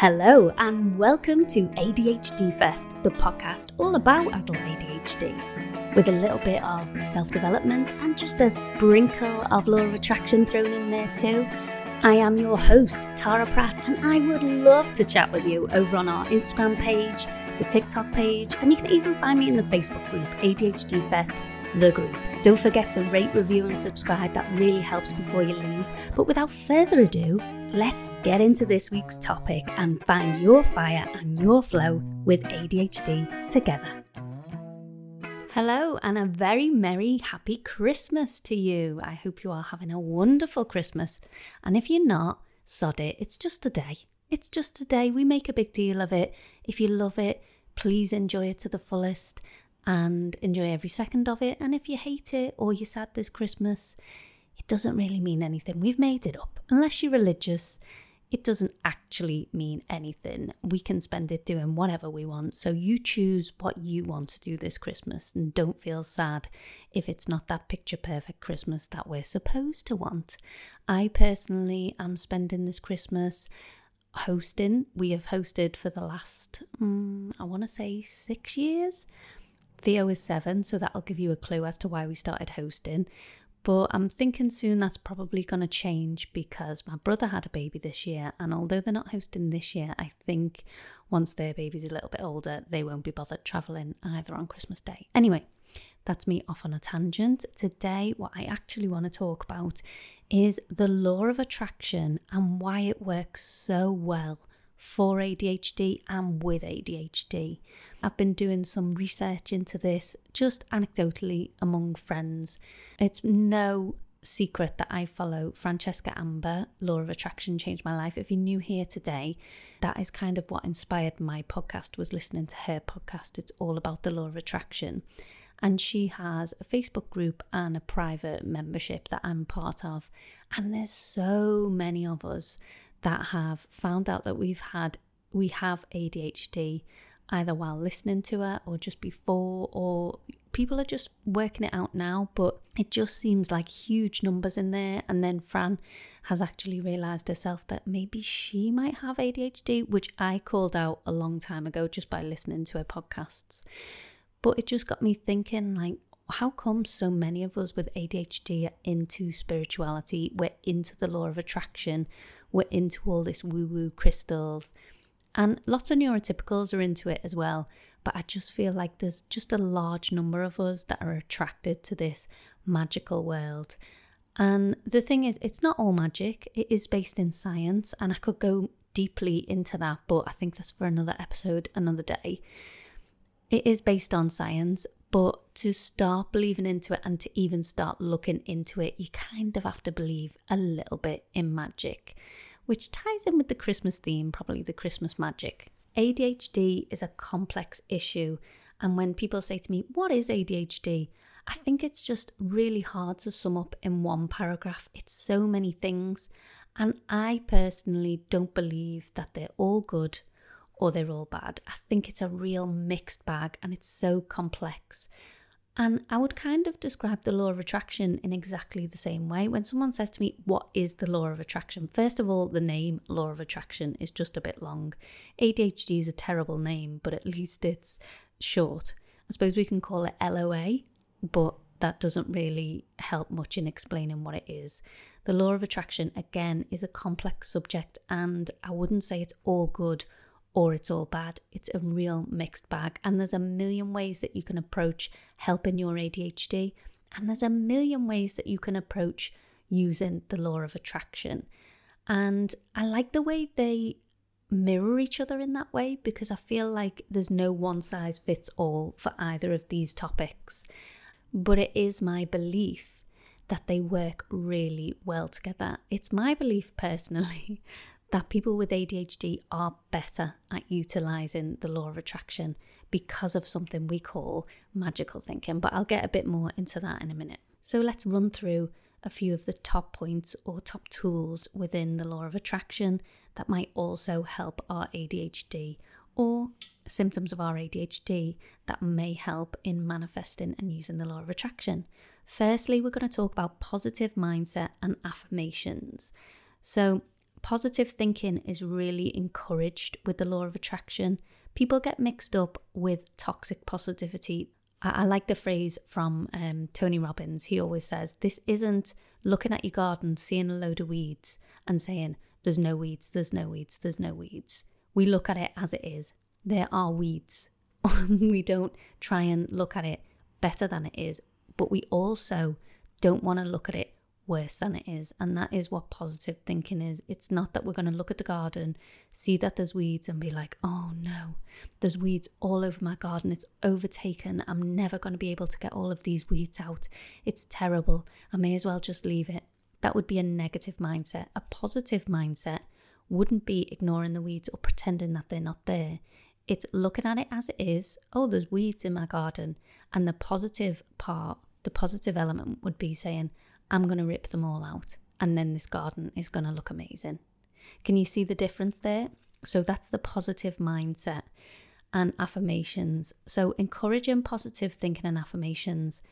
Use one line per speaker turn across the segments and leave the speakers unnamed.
Hello, and welcome to ADHD Fest, the podcast all about adult ADHD, with a little bit of self development and just a sprinkle of law of attraction thrown in there too. I am your host, Tara Pratt, and I would love to chat with you over on our Instagram page, the TikTok page, and you can even find me in the Facebook group, ADHD Fest the group. Don't forget to rate, review, and subscribe, that really helps before you leave. But without further ado, let's get into this week's topic and find your fire and your flow with ADHD together. Hello, and a very merry, happy Christmas to you. I hope you are having a wonderful Christmas. And if you're not, sod it, it's just a day. It's just a day. We make a big deal of it. If you love it, please enjoy it to the fullest and enjoy every second of it. And if you hate it or you're sad this Christmas, it doesn't really mean anything. We've made it up. Unless you're religious, it doesn't actually mean anything. We can spend it doing whatever we want. So you choose what you want to do this Christmas and don't feel sad if it's not that picture perfect Christmas that we're supposed to want. I personally am spending this Christmas hosting. We have hosted for the last, um, I want to say, six years. Theo is seven, so that'll give you a clue as to why we started hosting. But I'm thinking soon that's probably going to change because my brother had a baby this year, and although they're not hosting this year, I think once their baby's a little bit older, they won't be bothered travelling either on Christmas Day. Anyway, that's me off on a tangent. Today, what I actually want to talk about is the law of attraction and why it works so well for ADHD and with ADHD. I've been doing some research into this just anecdotally among friends. It's no secret that I follow Francesca Amber, Law of Attraction Changed My Life. If you're new here today, that is kind of what inspired my podcast was listening to her podcast. It's all about the law of attraction. And she has a Facebook group and a private membership that I'm part of. And there's so many of us that have found out that we've had we have ADHD either while listening to it or just before or people are just working it out now but it just seems like huge numbers in there. And then Fran has actually realized herself that maybe she might have ADHD which I called out a long time ago just by listening to her podcasts. But it just got me thinking like how come so many of us with ADHD are into spirituality? We're into the law of attraction, we're into all this woo woo crystals, and lots of neurotypicals are into it as well. But I just feel like there's just a large number of us that are attracted to this magical world. And the thing is, it's not all magic, it is based in science, and I could go deeply into that, but I think that's for another episode, another day. It is based on science, but to start believing into it and to even start looking into it, you kind of have to believe a little bit in magic, which ties in with the Christmas theme, probably the Christmas magic. ADHD is a complex issue. And when people say to me, What is ADHD? I think it's just really hard to sum up in one paragraph. It's so many things. And I personally don't believe that they're all good or they're all bad. I think it's a real mixed bag and it's so complex. And I would kind of describe the law of attraction in exactly the same way. When someone says to me, What is the law of attraction? First of all, the name law of attraction is just a bit long. ADHD is a terrible name, but at least it's short. I suppose we can call it LOA, but that doesn't really help much in explaining what it is. The law of attraction, again, is a complex subject, and I wouldn't say it's all good or it's all bad. It's a real mixed bag. And there's a million ways that you can approach helping your ADHD. And there's a million ways that you can approach using the law of attraction. And I like the way they mirror each other in that way because I feel like there's no one size fits all for either of these topics. But it is my belief that they work really well together. It's my belief personally that people with ADHD are better at utilizing the law of attraction because of something we call magical thinking. But I'll get a bit more into that in a minute. So let's run through a few of the top points or top tools within the law of attraction that might also help our ADHD or symptoms of our ADHD that may help in manifesting and using the law of attraction. Firstly, we're going to talk about positive mindset and affirmations. So, positive thinking is really encouraged with the law of attraction. People get mixed up with toxic positivity. I, I like the phrase from um, Tony Robbins. He always says, This isn't looking at your garden, seeing a load of weeds, and saying, There's no weeds, there's no weeds, there's no weeds. We look at it as it is. There are weeds. we don't try and look at it better than it is, but we also don't want to look at it worse than it is. And that is what positive thinking is. It's not that we're going to look at the garden, see that there's weeds, and be like, oh no, there's weeds all over my garden. It's overtaken. I'm never going to be able to get all of these weeds out. It's terrible. I may as well just leave it. That would be a negative mindset. A positive mindset wouldn't be ignoring the weeds or pretending that they're not there. It's looking at it as it is. Oh, there's weeds in my garden. And the positive part, the positive element would be saying, I'm going to rip them all out and then this garden is going to look amazing. Can you see the difference there? So that's the positive mindset and affirmations. So encouraging positive thinking and affirmations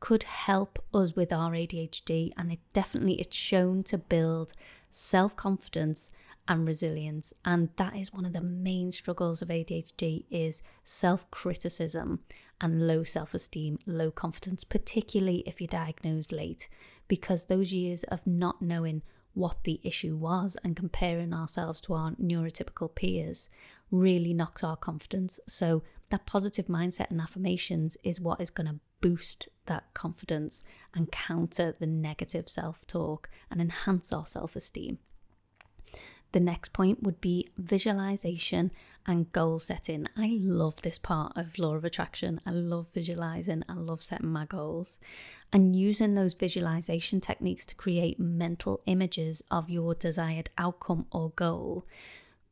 could help us with our ADHD and it definitely it's shown to build self-confidence and resilience and that is one of the main struggles of ADHD is self-criticism and low self-esteem, low confidence particularly if you're diagnosed late because those years of not knowing what the issue was and comparing ourselves to our neurotypical peers really knocks our confidence. So, that positive mindset and affirmations is what is going to boost that confidence and counter the negative self talk and enhance our self esteem. The next point would be visualization and goal setting. I love this part of law of attraction. I love visualizing, I love setting my goals and using those visualization techniques to create mental images of your desired outcome or goal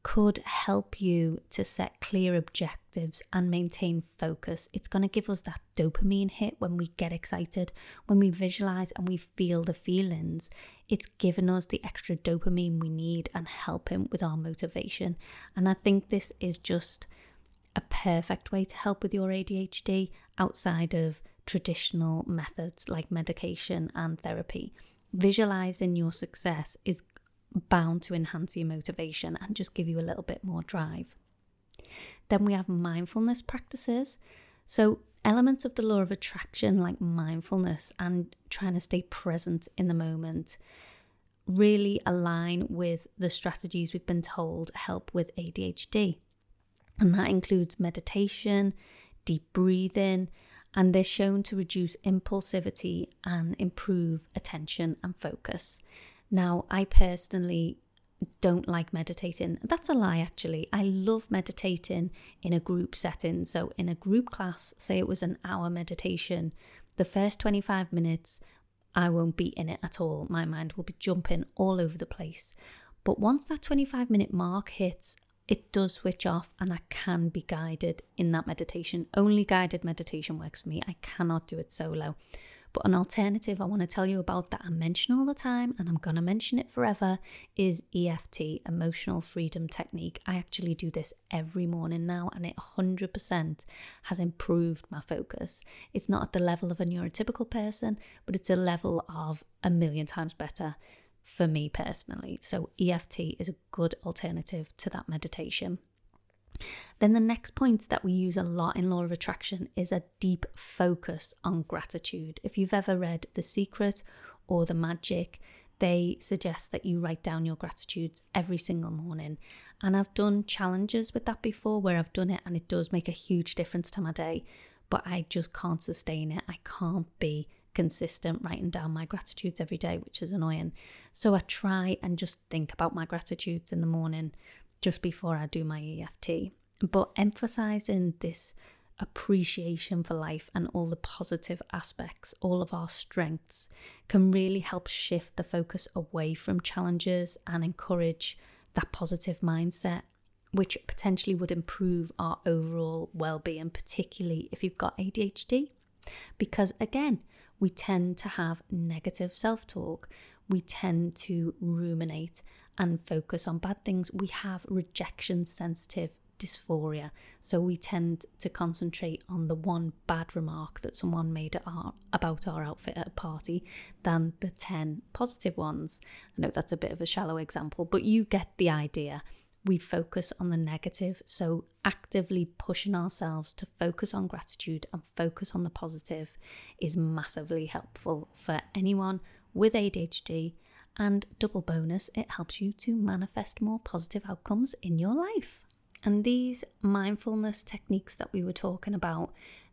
could help you to set clear objectives and maintain focus. It's going to give us that dopamine hit when we get excited, when we visualize and we feel the feelings. It's given us the extra dopamine we need and helping with our motivation. And I think this is just a perfect way to help with your ADHD outside of traditional methods like medication and therapy. Visualizing your success is bound to enhance your motivation and just give you a little bit more drive. Then we have mindfulness practices. So, elements of the law of attraction, like mindfulness and trying to stay present in the moment, really align with the strategies we've been told help with ADHD. And that includes meditation, deep breathing, and they're shown to reduce impulsivity and improve attention and focus. Now, I personally don't like meditating. That's a lie, actually. I love meditating in a group setting. So, in a group class, say it was an hour meditation, the first 25 minutes, I won't be in it at all. My mind will be jumping all over the place. But once that 25 minute mark hits, it does switch off and I can be guided in that meditation. Only guided meditation works for me. I cannot do it solo. But an alternative I want to tell you about that I mention all the time and I'm going to mention it forever is EFT, Emotional Freedom Technique. I actually do this every morning now and it 100% has improved my focus. It's not at the level of a neurotypical person, but it's a level of a million times better for me personally. So EFT is a good alternative to that meditation. Then the next point that we use a lot in law of attraction is a deep focus on gratitude. If you've ever read The Secret or The Magic, they suggest that you write down your gratitudes every single morning. And I've done challenges with that before where I've done it and it does make a huge difference to my day, but I just can't sustain it. I can't be consistent writing down my gratitudes every day, which is annoying. So I try and just think about my gratitudes in the morning just before I do my EFT. But emphasizing this appreciation for life and all the positive aspects, all of our strengths, can really help shift the focus away from challenges and encourage that positive mindset, which potentially would improve our overall well being, particularly if you've got ADHD. Because again, we tend to have negative self talk, we tend to ruminate and focus on bad things. We have rejection sensitive dysphoria. So we tend to concentrate on the one bad remark that someone made our, about our outfit at a party than the 10 positive ones. I know that's a bit of a shallow example, but you get the idea. We focus on the negative, so actively pushing ourselves to focus on gratitude and focus on the positive is massively helpful for anyone with ADHD and double bonus, it helps you to manifest more positive outcomes in your life. And these mindfulness techniques that we were talking about,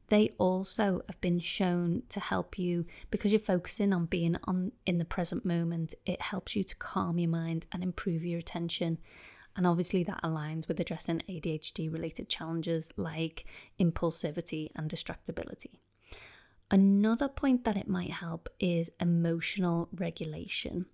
they also have been shown to help you because you're focusing on being on in the present moment. It helps you to calm your mind and improve your attention. And obviously, that aligns with addressing ADHD related challenges like impulsivity and distractibility. Another point that it might help is emotional regulation.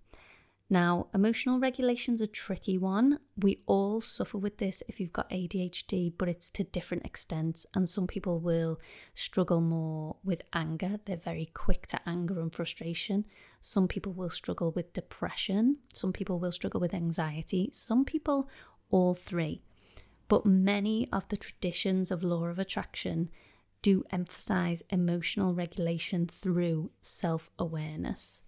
Now, emotional regulation is a tricky one. We all suffer with this if you've got ADHD, but it's to different extents. And some people will struggle more with anger. They're very quick to anger and frustration. Some people will struggle with depression. Some people will struggle with anxiety. Some people, all three. But many of the traditions of law of attraction do emphasize emotional regulation through self awareness.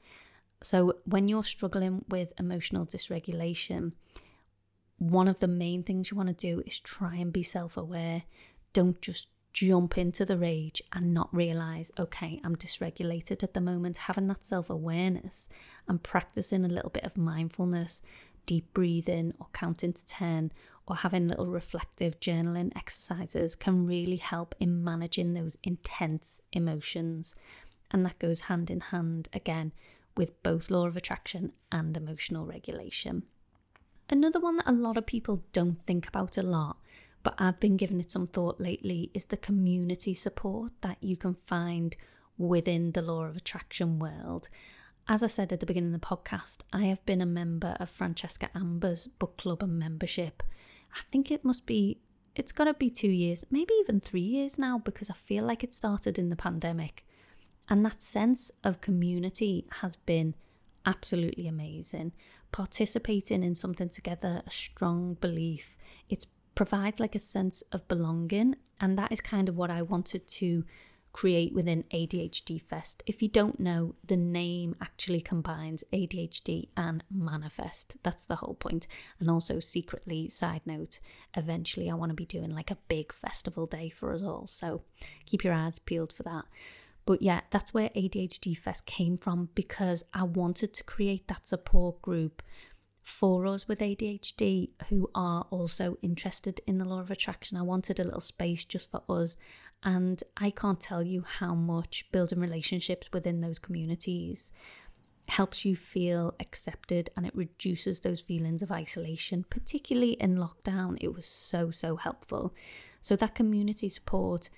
So, when you're struggling with emotional dysregulation, one of the main things you want to do is try and be self aware. Don't just jump into the rage and not realize, okay, I'm dysregulated at the moment. Having that self awareness and practicing a little bit of mindfulness, deep breathing, or counting to 10, or having little reflective journaling exercises can really help in managing those intense emotions. And that goes hand in hand again with both law of attraction and emotional regulation. Another one that a lot of people don't think about a lot, but I've been giving it some thought lately, is the community support that you can find within the law of attraction world. As I said at the beginning of the podcast, I have been a member of Francesca Amber's book club and membership. I think it must be, it's got to be two years, maybe even three years now, because I feel like it started in the pandemic. And that sense of community has been absolutely amazing. Participating in something together, a strong belief, it provides like a sense of belonging. And that is kind of what I wanted to create within ADHD Fest. If you don't know, the name actually combines ADHD and manifest. That's the whole point. And also, secretly, side note, eventually I want to be doing like a big festival day for us all. So keep your eyes peeled for that. But yeah, that's where ADHD Fest came from because I wanted to create that support group for us with ADHD who are also interested in the law of attraction. I wanted a little space just for us. And I can't tell you how much building relationships within those communities helps you feel accepted and it reduces those feelings of isolation, particularly in lockdown. It was so, so helpful. So, that community support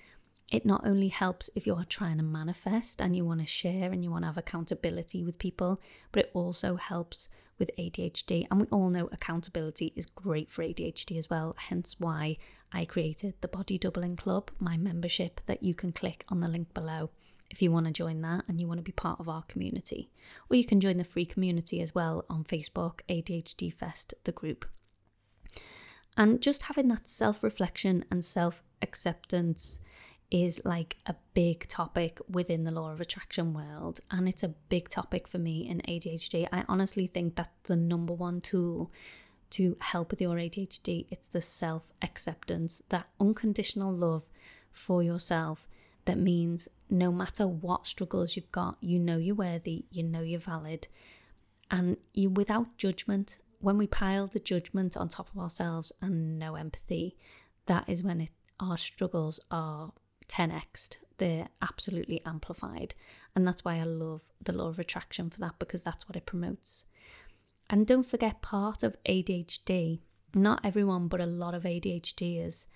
it not only helps if you are trying to manifest and you want to share and you want to have accountability with people, but it also helps with ADHD. And we all know accountability is great for ADHD as well, hence why I created the Body Doubling Club, my membership that you can click on the link below if you want to join that and you want to be part of our community. Or you can join the free community as well on Facebook, ADHD Fest, the group. And just having that self reflection and self acceptance is like a big topic within the law of attraction world and it's a big topic for me in ADHD. I honestly think that's the number one tool to help with your ADHD. It's the self-acceptance, that unconditional love for yourself that means no matter what struggles you've got, you know you're worthy, you know you're valid, and you without judgment. When we pile the judgment on top of ourselves and no empathy, that is when it, our struggles are 10x. They're absolutely amplified. And that's why I love the law of attraction for that because that's what it promotes. And don't forget, part of ADHD, not everyone, but a lot of ADHDers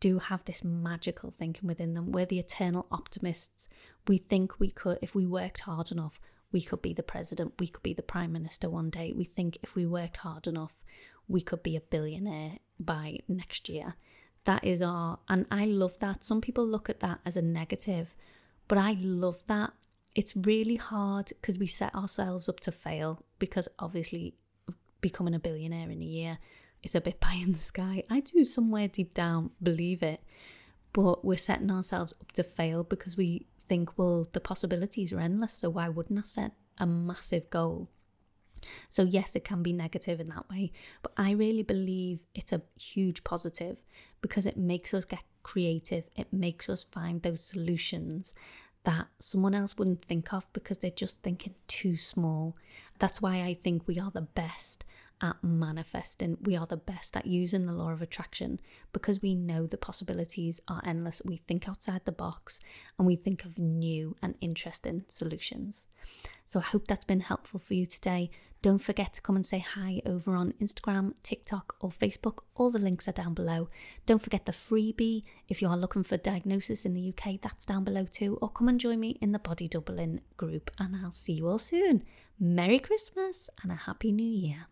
do have this magical thinking within them. We're the eternal optimists. We think we could, if we worked hard enough, we could be the president, we could be the prime minister one day. We think if we worked hard enough, we could be a billionaire by next year. That is our, and I love that. Some people look at that as a negative, but I love that. It's really hard because we set ourselves up to fail because obviously becoming a billionaire in a year is a bit pie in the sky. I do somewhere deep down believe it, but we're setting ourselves up to fail because we think, well, the possibilities are endless, so why wouldn't I set a massive goal? So, yes, it can be negative in that way, but I really believe it's a huge positive because it makes us get creative, it makes us find those solutions that someone else wouldn't think of because they're just thinking too small. That's why I think we are the best at manifesting. We are the best at using the law of attraction because we know the possibilities are endless. We think outside the box and we think of new and interesting solutions. So I hope that's been helpful for you today. Don't forget to come and say hi over on Instagram, TikTok, or Facebook. All the links are down below. Don't forget the freebie if you are looking for diagnosis in the UK, that's down below too. Or come and join me in the Body Doubling group, and I'll see you all soon. Merry Christmas and a Happy New Year.